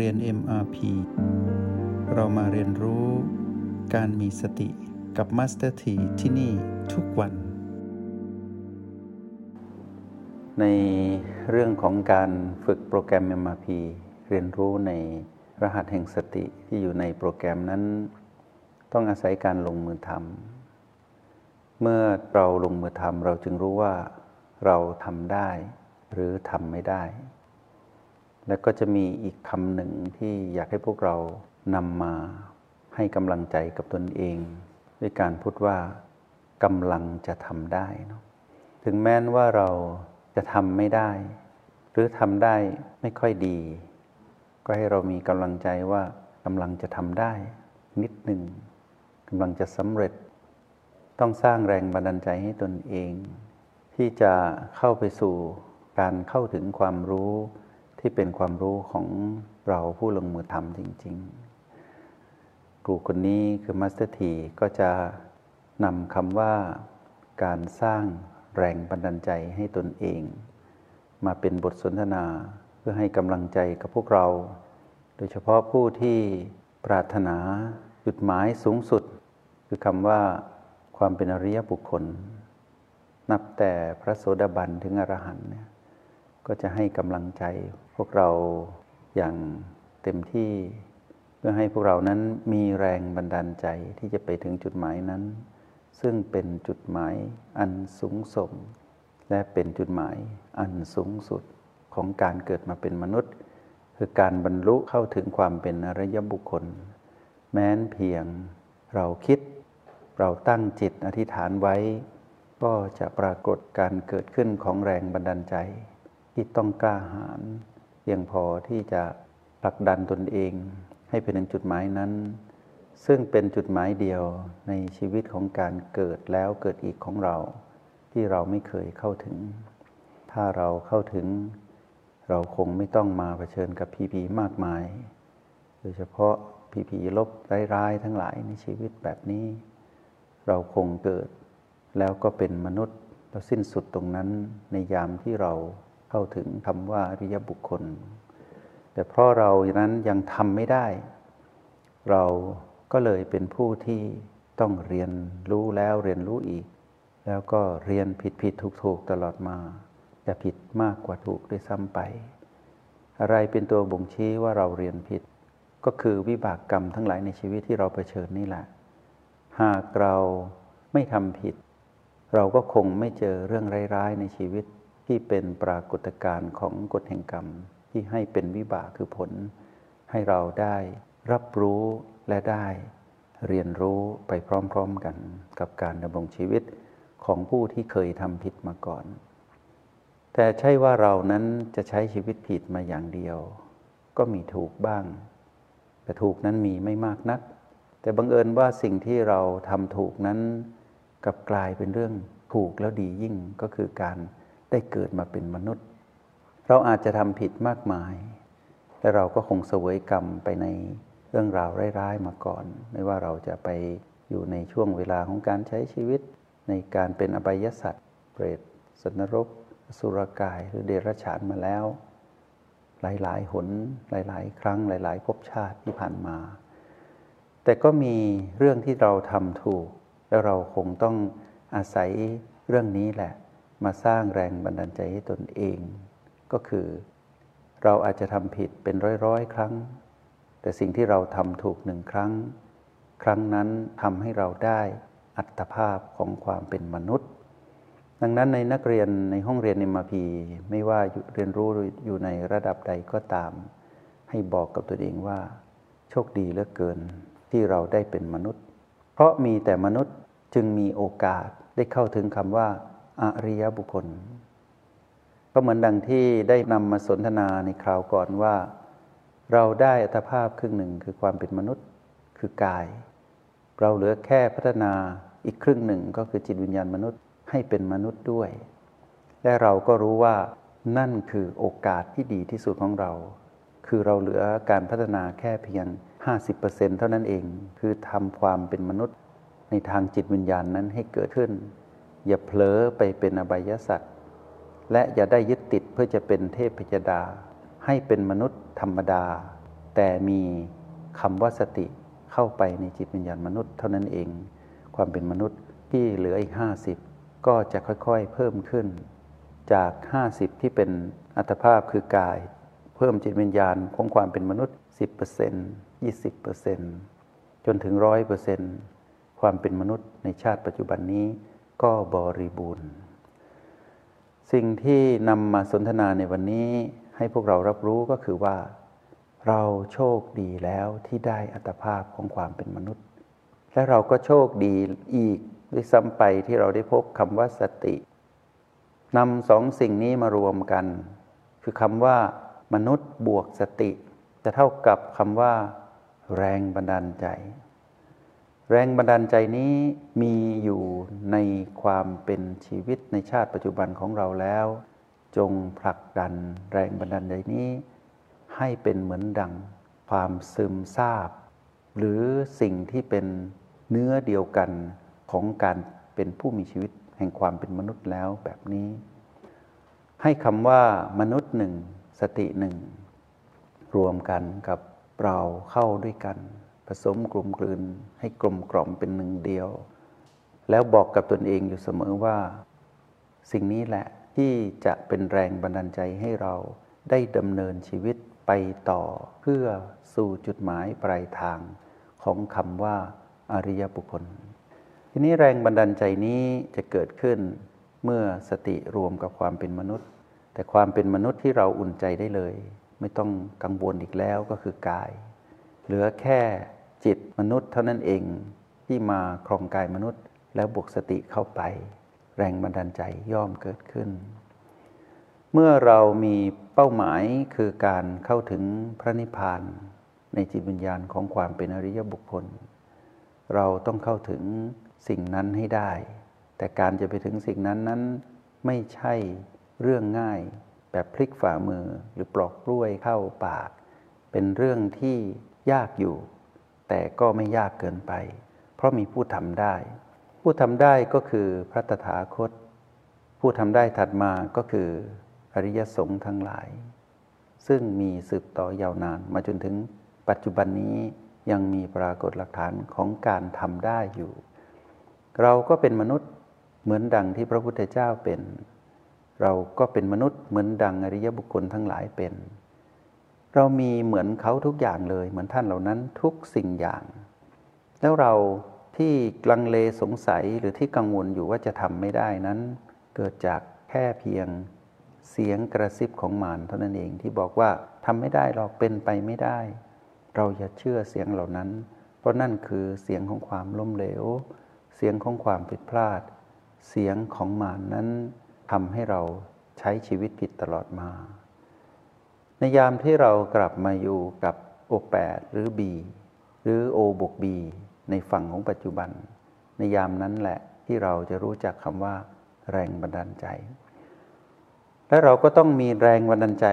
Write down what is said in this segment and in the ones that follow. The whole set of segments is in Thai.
เรียน MRP เรามาเรียนรู้การมีสติกับ Master T ที่ที่นี่ทุกวัน ในเรื่องของการฝึกโปรแกรม MRP เรียนรู้ในรหัสแห่งสติที่อยู่ในโปรแกรมนั้น ต้องอาศัยการลงมือทำเมื่อเราลงมือทำเราจึงรู้ว่าเราทำได้หรือทำไม่ได้ และก็จะมีอีกคำหนึ่งที่อยากให้พวกเรานำมาให้กำลังใจกับตนเอง ด้วยการพูดว่ากำลังจะทำได้เนาะถึงแม้นว่าเราจะทำไม่ได้ หรือทำได้ไม่ค่อยดี ก็ให้เรามีกำลังใจว่ากำลังจะทำได้ นิดหนึ่งกำลังจะสำเร็จ ต้องสร้างแรงบันดาลใจให้ตนเอง ที่จะเข้าไปสู่การเข้าถึงความรู้ ที่เป็นความรู้ของเราผู้ลงมือทำจริง ๆ ครูคนนี้คือมาสเตอร์ทีก็จะนำคำว่าการสร้างแรงบันดาลใจให้ตนเอง มาเป็นบทสนทนาเพื่อให้กำลังใจกับพวกเรา โดยเฉพาะผู้ที่ปรารถนาจุดหมายสูงสุด คือคำว่าความเป็นอริยบุคคล นับแต่พระโสดาบันถึงอรหันต์เนี่ย ก็จะให้กำลังใจพวกเราอย่างเต็มที่ เพื่อให้พวกเรานั้นมีแรงบันดาลใจที่จะไปถึงจุดหมายนั้น ซึ่งเป็นจุดหมายอันสูงส่ง และเป็นจุดหมายอันสูงสุดของการเกิดมาเป็นมนุษย์ คือการบรรลุเข้าถึงความเป็นอริยบุคคล แม้นเพียงเราคิดเราตั้งจิตอธิษฐานไว้ ก็จะปรากฏการเกิดขึ้นของแรงบันดาลใจ ที่ต้องกล้าหาญเพียงพอที่จะผลักดันตนเอง ให้ไปถึงจุดหมายนั้น ซึ่งเป็นจุดหมายเดียวในชีวิตของการเกิดแล้วเกิดอีกของเรา ที่เราไม่เคยเข้าถึง ถ้าเราเข้าถึง เราคงไม่ต้องมาเผชิญกับพีพีมากมาย โดยเฉพาะพีพีลบร้ายๆทั้งหลายในชีวิตแบบนี้ เราคงเกิดแล้วก็เป็นมนุษย์แล้วสิ้นสุดตรงนั้นในยามที่เรา เข้าถึงคำว่าอริยบุคคล แต่เพราะเรานั้นยังทำไม่ได้ เราก็เลยเป็นผู้ที่ต้องเรียนรู้แล้วเรียนรู้อีก แล้วก็เรียนผิดผิดถูกถูกตลอดมาจะผิดมากกว่าถูกด้วยซ้ำไป อะไรเป็นตัวบ่งชี้ว่าเราเรียนผิด ก็คือวิบากกรรมทั้งหลายในชีวิตที่เราเผชิญนี่แหละ หากเราไม่ทำผิด เราก็คงไม่เจอเรื่องร้ายๆในชีวิต ที่เป็นปรากฏการณ์ของกฎแห่งกรรม ที่ให้เป็นวิบากคือผล ให้เราได้รับรู้และได้เรียนรู้ไปพร้อมๆกันกับการดำรงชีวิตของผู้ที่เคยทำผิดมาก่อน แต่ใช่ว่าเรานั้นจะใช้ชีวิตผิดมาอย่างเดียว ก็มีถูกบ้าง แต่ถูกนั้นมีไม่มากนัก แต่บังเอิญว่าสิ่งที่เราทำถูกนั้นกลับกลายเป็นเรื่องถูกแล้วดียิ่งก็คือการ ได้เกิดมาเป็นมนุษย์ เราอาจจะทำผิดมากมาย และเราก็คงเสวยกรรมไปในเรื่องราวร้ายๆมาก่อน ไม่ว่าเราจะไปอยู่ในช่วงเวลาของการใช้ชีวิต ในการเป็นอบายสัตว์เปรตสันนรกสุรกายหรือเดรัจฉานมาแล้ว หลายๆ หน หลาย ๆ ครั้งหลาย ๆภพชาติที่ผ่านมา แต่ก็มีเรื่องที่เราทำถูก แล้วเราคงต้องอาศัยเรื่องนี้แหละ มาสร้างแรงบันดาลใจให้ตนเอง ก็คือ เราอาจจะทำผิดเป็นร้อยๆ ครั้ง แต่สิ่งที่เราทำถูกหนึ่งครั้ง ครั้งนั้นทำให้เราได้อัตภาพของความเป็นมนุษย์ ดังนั้นในนักเรียนในห้องเรียนในมาพีไม่ว่าเรียนรู้อยู่ในระดับใดก็ตาม ให้บอกกับตัวเองว่า โชคดีเหลือเกินที่เราได้เป็นมนุษย์ เพราะมีแต่มนุษย์จึงมีโอกาสได้เข้าถึงคำว่า อริยบุคคล ก็เหมือนดังที่ได้นำมาสนทนาในคราวก่อนว่า เราได้อัตภาพครึ่งหนึ่งคือความเป็นมนุษย์คือกาย เราเหลือแค่พัฒนาอีกครึ่งหนึ่งก็คือจิตวิญญาณมนุษย์ให้เป็นมนุษย์ด้วย และเราก็รู้ว่านั่นคือโอกาสที่ดีที่สุดของเรา คือเราเหลือการพัฒนาแค่เพียง 50%เท่านั้นเอง คือทำความเป็นมนุษย์ในทางจิตวิญญาณนั้นให้เกิดขึ้น อย่าเผลอไปเป็นอบายสัตว์และอย่าได้ยึดติดเพื่อจะเป็นเทพพยดา ให้เป็นมนุษย์ธรรมดา แต่มีคำว่าสติเข้าไปในจิตวิญญาณมนุษย์เท่านั้นเอง ความเป็นมนุษย์ที่เหลืออีก 50 ก็จะค่อยๆเพิ่มขึ้น จาก 50 ที่เป็นอัตภาพคือกาย เพิ่มจิตวิญญาณของความเป็นมนุษย์ 10% 20%จนถึง 100%ความเป็นมนุษย์ในชาติปัจจุบันนี้ ก็บริบูรณ์ สิ่งที่นำมาสนทนาในวันนี้ให้พวกเรารับรู้ก็คือว่า เราโชคดีแล้วที่ได้อัตภาพของความเป็นมนุษย์ และเราก็โชคดีอีกด้วยซ้ำไปที่เราได้พบคำว่าสตินำสองสิ่งนี้มารวมกัน คือคำว่ามนุษย์บวกสติ จะเท่ากับคำว่า แรงบันดาลใจ แรงบันดาลใจนี้มีอยู่ในความเป็นชีวิตในชาติปัจจุบันของเราแล้ว จงผลักดันแรงบันดาลใจนี้ ให้เป็นเหมือนดังความซึมซาบ หรือสิ่งที่เป็นเนื้อเดียวกันของการเป็นผู้มีชีวิตแห่งความเป็นมนุษย์แล้วแบบนี้ ให้คำว่ามนุษย์หนึ่งสติหนึ่งรวมกันกับเราเข้าด้วยกัน ผสมกลมกลืนให้กลมกล่อมเป็นหนึ่งเดียว แล้วบอกกับตนเองอยู่เสมอว่า สิ่งนี้แหละที่จะเป็นแรงบันดาลใจให้เราได้ดำเนินชีวิตไปต่อ เพื่อสู่จุดหมายปลายทางของคำว่าอริยบุคคล ทีนี้แรงบันดาลใจนี้จะเกิดขึ้นเมื่อสติรวมกับความเป็นมนุษย์ แต่ความเป็นมนุษย์ที่เราอุ่นใจได้เลย ไม่ต้องกังวลอีกแล้วก็คือกาย เหลือแค่จิตมนุษย์เท่านั้นเองที่มาครองกายมนุษย์ แล้วบวกสติเข้าไป แรงบันดาลใจย่อมเกิดขึ้น เมื่อเรามีเป้าหมายคือการเข้าถึงพระนิพพานในจิตวิญญาณของความเป็นอริยบุคคล เราต้องเข้าถึงสิ่งนั้นให้ได้ แต่การจะไปถึงสิ่งนั้นนั้นไม่ใช่เรื่องง่ายแบบพลิกฝ่ามือหรือปลอกกล้วยเข้าปาก เป็นเรื่องที่ ยากอยู่ แต่ก็ไม่ยากเกินไป เพราะมีผู้ทำได้ ผู้ทำได้ก็คือพระตถาคต ผู้ทำได้ถัดมาก็คืออริยสงฆ์ทั้งหลาย ซึ่งมีสืบต่อยาวนานมาจนถึงปัจจุบันนี้ยังมีปรากฏหลักฐานของการทำได้อยู่ เราก็เป็นมนุษย์เหมือนดังที่พระพุทธเจ้าเป็น เราก็เป็นมนุษย์เหมือนดังอริยบุคคลทั้งหลายเป็น เรามีเหมือนเขาทุกอย่างเลย เหมือนท่านเหล่านั้นทุกสิ่งอย่าง แล้วเราที่ลังเลสงสัยหรือที่กังวลอยู่ว่าจะทำไม่ได้นั้น เกิดจากแค่เพียงเสียงกระซิบของมารเท่านั้นเองที่บอกว่าทำไม่ได้หรอกเป็นไปไม่ได้ เราอย่าเชื่อเสียงเหล่านั้น เพราะนั่นคือเสียงของความล้มเหลว เสียงของความผิดพลาด เสียงของมานนั้นทำให้เราใช้ชีวิตผิดตลอดมา ในยามที่เรากลับมาอยู่กับโอแปดหรือบีหรือโอบวกบีในฝั่งของปัจจุบัน ในยามนั้นแหละที่เราจะรู้จักคำว่า แรงบันดาลใจ และเราก็ต้องมีแรงบันดาลใจ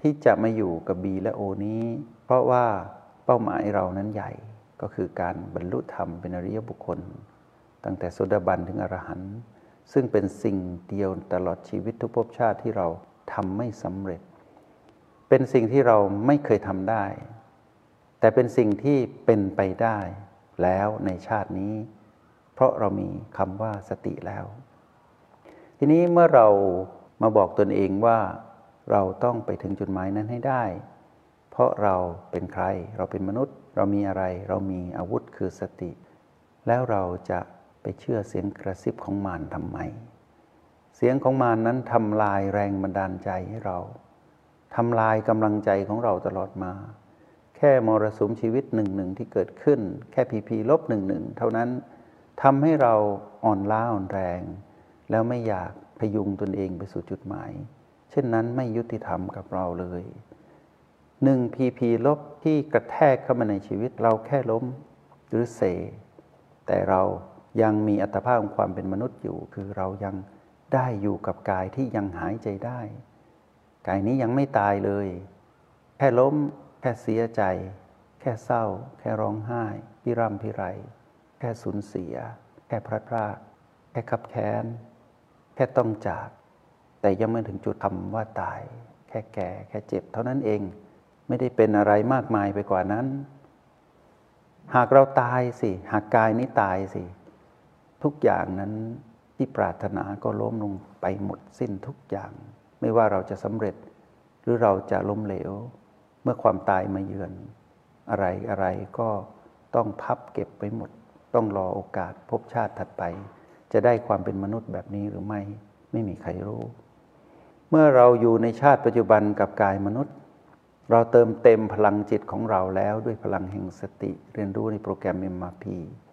ที่จะมาอยู่กับบีและโอนี้ เพราะว่าเป้าหมายเรานั้นใหญ่ก็คือการบรรลุธรรมเป็นอริยบุคคล ตั้งแต่โสดาบันถึงอรหันต์ซึ่งเป็นสิ่งเดียวตลอดชีวิตทุกภพชาติที่เราทำไม่สำเร็จ เป็นสิ่งที่เราไม่เคยทำได้ แต่เป็นสิ่งที่เป็นไปได้แล้วในชาตินี้ เพราะเรามีคำว่าสติแล้ว ทีนี้เมื่อเรามาบอกตนเองว่าเราต้องไปถึงจุดหมายนั้นให้ได้ เพราะเราเป็นใคร เราเป็นมนุษย์ เรามีอะไร เรามีอาวุธคือสติ แล้วเราจะไปเชื่อเสียงกระซิบของมารทำไม เสียงของมารนนั้นทำลายแรงบันดาลใจให้เรา ทำลายกำลังใจของเราตลอดมา แค่มรสุมชีวิตหนึ่งหนึ่งที่เกิดขึ้น แค่พีพีลบหนึ่งหนึ่งเท่านั้นทำให้เราอ่อนล้าอ่อนแรง แล้วไม่อยากพยุงตนเองไปสู่จุดหมาย เช่นนั้นไม่ยุติธรรมกับเราเลยหนึ่งพีพีลบที่กระแทกเข้ามาในชีวิตเราแค่ล้มหรือเส แต่เรายังมีอัตภาพของความเป็นมนุษย์อยู่ คือเรายังได้อยู่กับกายที่ยังหายใจได้ กายนี้ยังไม่ตายเลย แค่ล้ม แค่เสียใจ แค่เศร้า แค่ร้องไห้ พิร่ำพิไร แค่สูญเสีย แค่พลาดพลาดแค่ขับแค้น แค่ต้องจาก แต่ยังไม่ถึงจุดคำว่าตาย แค่แก่ แค่เจ็บ เท่านั้นเอง ไม่ได้เป็นอะไรมากมายไปกว่านั้น หากเราตายสิ หากกายนี้ตายสิ ทุกอย่างนั้นที่ปรารถนาก็ล้มลงไปหมดสิ้นทุกอย่าง ไม่ว่าเราจะสำเร็จหรือเราจะล้มเหลว เมื่อความตายมาเยือน อะไรอะไรก็ต้องพับเก็บไปหมด ต้องรอโอกาสพบชาติถัดไป จะได้ความเป็นมนุษย์แบบนี้หรือไม่ไม่มีใครรู้ เมื่อเราอยู่ในชาติปัจจุบันกับกายมนุษย์ เราเติมเต็มพลังจิตของเราแล้วด้วยพลังแห่งสติ เรียนรู้ในโปรแกรม MRP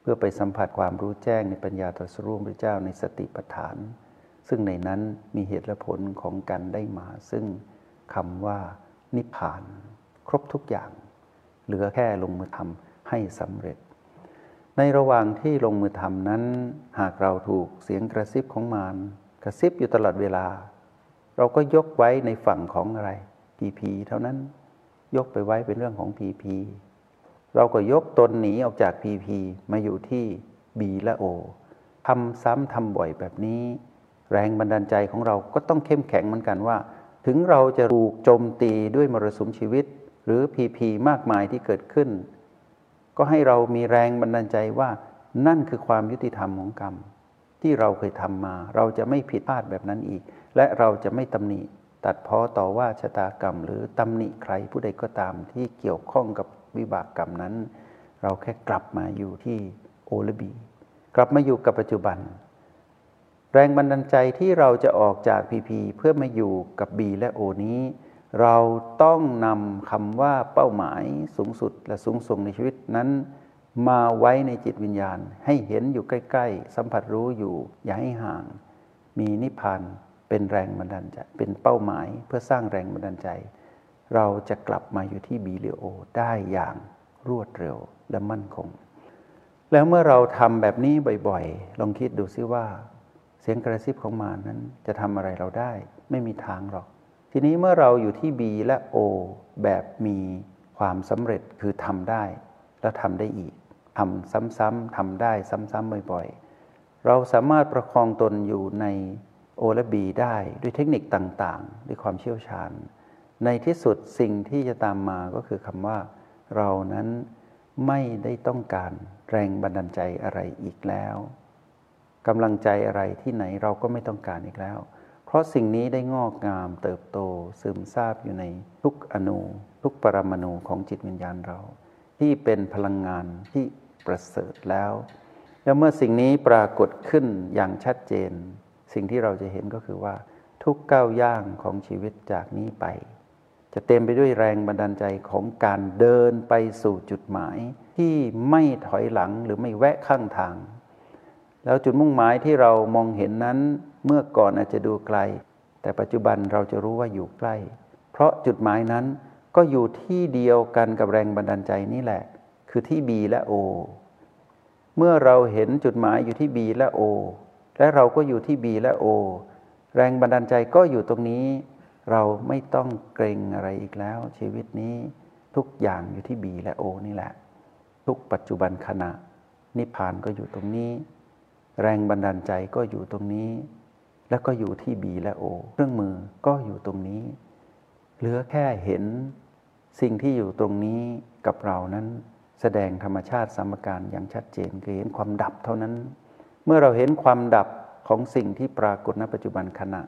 เพื่อไปสัมผัสความรู้แจ้งในปัญญาตรัสรู้พระเจ้าในสติปัฏฐาน ซึ่งในนั้นมีเหตุและผลของการได้มา ซึ่งคำว่านิพพาน ครบทุกอย่าง เหลือแค่ลงมือทำให้สำเร็จ ในระหว่างที่ลงมือทำนั้น หากเราถูกเสียงกระซิบของมารกระซิบอยู่ตลอดเวลา เราก็ยกไว้ในฝั่งของอะไรพีพีเท่านั้นยกไปไว้เป็นเรื่องของพีพีเราก็ยกตนหนีออกจากพีพีมาอยู่ที่บีและโอทำซ้ำทำบ่อยแบบนี้ แรงบันดาลใจของเราก็ต้องเข้มแข็งเหมือนกันว่า ถึงเราจะถูกโจมตีด้วยมรสุมชีวิต หรือพีพีมากมายที่เกิดขึ้น ก็ให้เรามีแรงบันดาลใจว่านั่นคือความยุติธรรมของกรรม ที่เราเคยทำมา เราจะไม่ผิดพลาดแบบนั้นอีก และเราจะไม่ตำหนิตัดพ้อต่อว่าชะตากรรม หรือตำหนิใครผู้ใดก็ตามที่เกี่ยวข้องกับวิบากกรรมนั้น เราแค่กลับมาอยู่ที่โอลบี กลับมาอยู่กับปัจจุบัน แรงบันดาลใจที่เราจะออกจากพีพีเพื่อมาอยู่กับบีและโอนี้ เราต้องนำคำว่าเป้าหมายสูงสุดและสูงส่งในชีวิตนั้น มาไว้ในจิตวิญญาณ ให้เห็นอยู่ใกล้ ๆ สัมผัสรู้อยู่อย่าให้ห่าง มีนิพพานเป็นแรงบันดาลใจ เป็นเป้าหมายเพื่อสร้างแรงบันดาลใจ เราจะกลับมาอยู่ที่บีเลโอได้อย่างรวดเร็วและมั่นคง แล้วเมื่อเราทำแบบนี้บ่อยๆ ลองคิดดูซิว่า เสียงกระซิบของมานั้นจะทำอะไรเราได้ ไม่มีทางหรอก ทีนี้เมื่อเราอยู่ที่ B และ O แบบมีความสำเร็จคือทำได้ และทำได้อีกทำซ้ำๆทำได้ซ้ำๆบ่อยๆ เราสามารถประคองตนอยู่ใน O และ B ได้ด้วยเทคนิคต่างๆ ด้วยความเชี่ยวชาญ ในที่สุดสิ่งที่จะตามมาก็คือคำว่า เรานั้นไม่ได้ต้องการแรงบันดาลใจอะไรอีกแล้ว กำลังใจอะไรที่ไหนเราก็ไม่ต้องการอีกแล้ว เพราะสิ่งนี้ได้งอกงามเติบโตซึมซาบอยู่ในทุกอนูทุกปรมาณูของจิตวิญญาณเรา ที่เป็นพลังงานที่ประเสริฐแล้ว แล้วเมื่อสิ่งนี้ปรากฏขึ้นอย่างชัดเจน สิ่งที่เราจะเห็นก็คือว่า ทุกก้าวย่างของชีวิตจากนี้ไป จะเต็มไปด้วยแรงบันดาลใจของการเดินไปสู่จุดหมาย ที่ไม่ถอยหลังหรือไม่แวะข้างทาง แล้วจุดมุ่งหมายที่เรามองเห็นนั้นเมื่อก่อนอาจจะดูไกล แต่ปัจจุบันเราจะรู้ว่าอยู่ใกล้ เพราะจุดหมายนั้นก็อยู่ที่เดียวกันกับแรงบันดาลใจนี่แหละ คือที่ B และ O เมื่อเราเห็นจุดหมายอยู่ที่ B และ O และเราก็อยู่ที่ B และ O แรงบันดาลใจก็อยู่ตรงนี้ เราไม่ต้องเกรงอะไรอีกแล้ว ชีวิตนี้ทุกอย่างอยู่ที่บีและโอนี่แหละ ทุกปัจจุบันขณะ นิพพานก็อยู่ตรงนี้ แรงบันดาลใจก็อยู่ตรงนี้ แล้วก็อยู่ที่บีและโอเครื่องมือก็อยู่ตรงนี้ เหลือแค่เห็นสิ่งที่อยู่ตรงนี้กับเรานั้น แสดงธรรมชาติสมการอย่างชัดเจนคือเห็นความดับเท่านั้น เมื่อเราเห็นความดับของสิ่งที่ปรากฏณปัจจุบันขณะ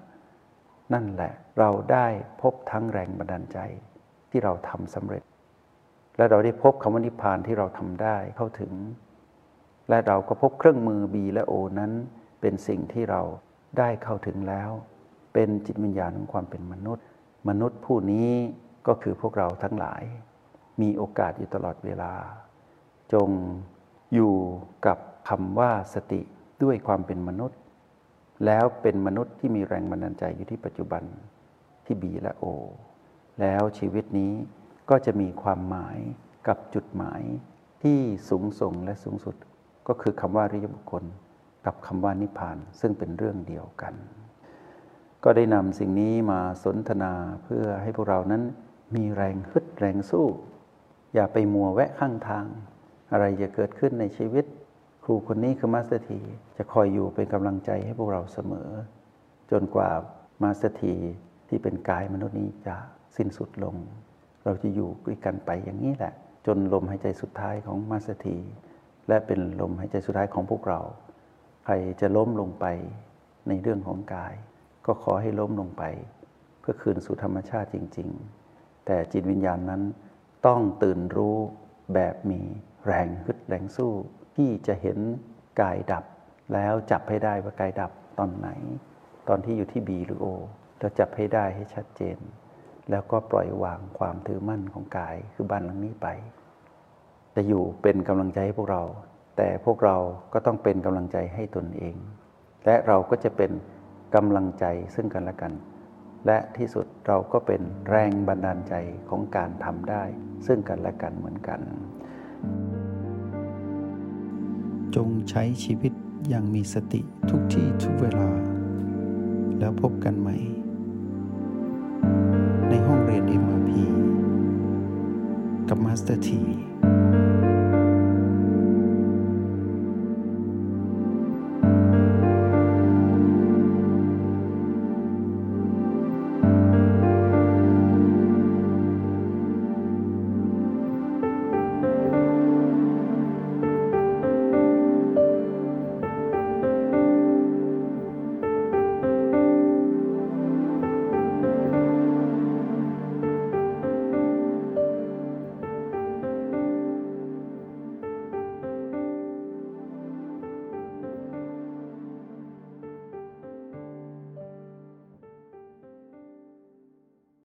นั่นแหละ เราได้พบทั้งแรงบันดาลใจที่เราทำสำเร็จ และเราได้พบคำว่านิพพานที่เราทำได้เข้าถึง และเราก็พบเครื่องมือบีและโอนั้นเป็นสิ่งที่เราได้เข้าถึงแล้ว เป็นจิตวิญญาณของความเป็นมนุษย์ มนุษย์ผู้นี้ก็คือพวกเราทั้งหลาย มีโอกาสอยู่ตลอดเวลา จงอยู่กับคำว่าสติด้วยความเป็นมนุษย์ แล้วเป็นมนุษย์ที่มีแรงบันดาลใจอยู่ที่ปัจจุบันที่บีและโอแล้วชีวิตนี้ก็จะมีความหมายกับจุดหมายที่สูงส่งและสูงสุด ก็คือคำว่าอริยบุคคลกับคำว่านิพพานซึ่งเป็นเรื่องเดียวกัน ก็ได้นำสิ่งนี้มาสนทนาเพื่อให้พวกเรานั้นมีแรงฮึดแรงสู้ อย่าไปมัวแวะข้างทาง อะไรจะเกิดขึ้นในชีวิต ครูคนนี้คือมาสเตอร์ทีจะคอยอยู่เป็นกำลังใจให้พวกเราเสมอ จนกว่ามาสเตอร์ทีที่เป็นกายมนุษย์นี้จะสิ้นสุดลง เราจะอยู่ด้วยกันไปอย่างนี้แหละ จนลมหายใจสุดท้ายของมาสเตอร์ที และเป็นลมหายใจสุดท้ายของพวกเรา ใครจะล้มลงไปในเรื่องของกาย ก็ขอให้ล้มลงไป เพื่อคืนสู่ธรรมชาติจริง ๆ แต่จิตวิญญาณนั้นต้องตื่นรู้แบบมีแรงฮึดแรงสู้ ที่จะเห็นกายดับ แล้วจับให้ได้ว่ากายดับตอนไหน ตอนที่อยู่ที่บีหรือโอแล้วจับให้ได้ให้ชัดเจน แล้วก็ปล่อยวางความถือมั่นของกายคือบ้านหลังนี้ไป จะอยู่เป็นกำลังใจให้พวกเรา แต่พวกเราก็ต้องเป็นกำลังใจให้ตนเอง และเราก็จะเป็นกำลังใจซึ่งกันและกัน และที่สุดเราก็เป็นแรงบันดาลใจของการทำได้ ซึ่งกันและกันเหมือนกัน จงใช้ชีวิตอย่างมีสติทุกที่ทุกเวลา แล้วพบกันใหม่ ในห้องเรียน MRP กับมาสเตอร์ที